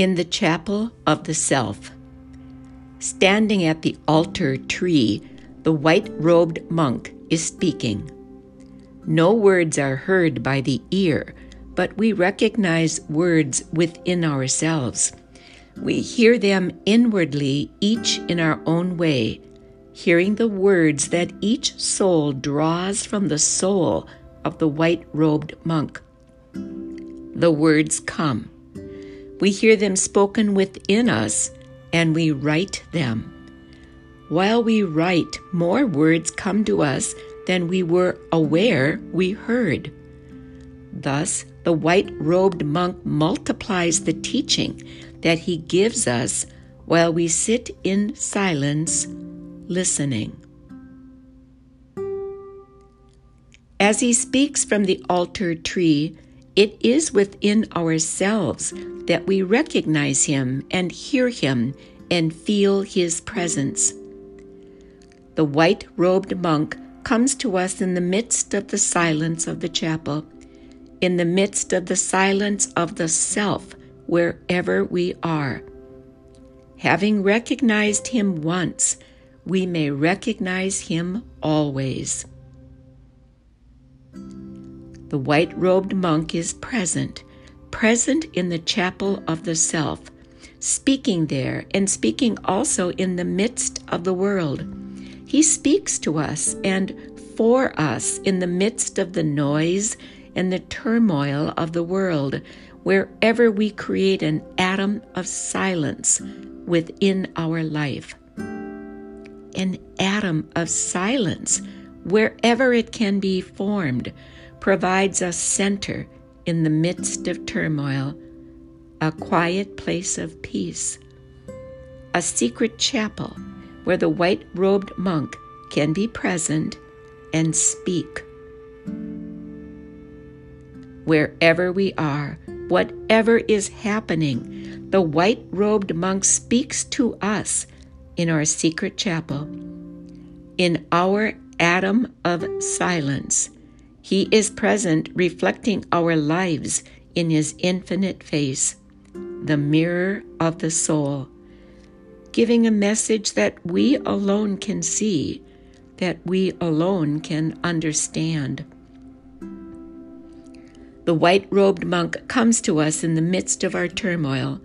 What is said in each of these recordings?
in the chapel of the self. Standing at the altar tree, the white robed monk is speaking. No words are heard by the ear, but we recognize words within ourselves. We hear them inwardly, each in our own way, hearing the words that each soul draws from the soul of the white robed monk. The words come. We hear them spoken within us and we write them. While we write, more words come to us than we were aware we heard. Thus, the white robed monk multiplies the teaching that he gives us while we sit in silence listening. As he speaks from the altar tree, it is within ourselves that we recognize him and hear him and feel his presence. The white robed monk comes to us in the midst of the silence of the chapel, in the midst of the silence of the self, wherever we are. Having recognized him once, we may recognize him always. The white robed monk is present, present in the chapel of the self, speaking there and speaking also in the midst of the world. He speaks to us and for us in the midst of the noise and the turmoil of the world, wherever we create an atom of silence within our life. An atom of silence, wherever it can be formed, provides a center in the midst of turmoil, a quiet place of peace, a secret chapel where the white robed monk can be present and speak. Wherever we are, whatever is happening, the white robed monk speaks to us in our secret chapel. In our atom of silence, he is present, reflecting our lives in His infinite face, the mirror of the soul, giving a message that we alone can see, that we alone can understand. The white robed monk comes to us in the midst of our turmoil,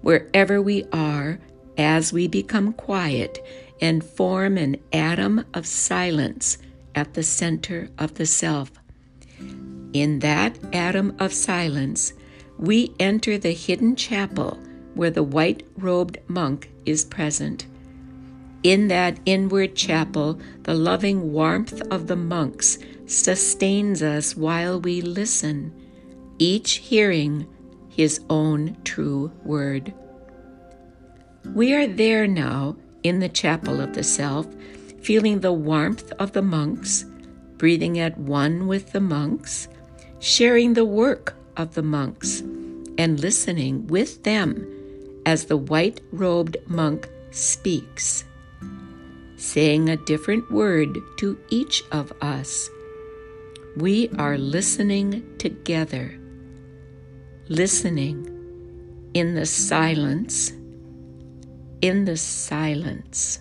wherever we are, as we become quiet and form an atom of silence at the center of the self. In that atom of silence, we enter the hidden chapel where the white robed monk is present. In that inward chapel, the loving warmth of the monks sustains us while we listen, each hearing his own true word. We are there now in the chapel of the self, feeling the warmth of the monks, breathing at one with the monks, sharing the work of the monks, and listening with them as the white robed monk speaks, saying a different word to each of us. We are listening together, listening in the silence in the silence.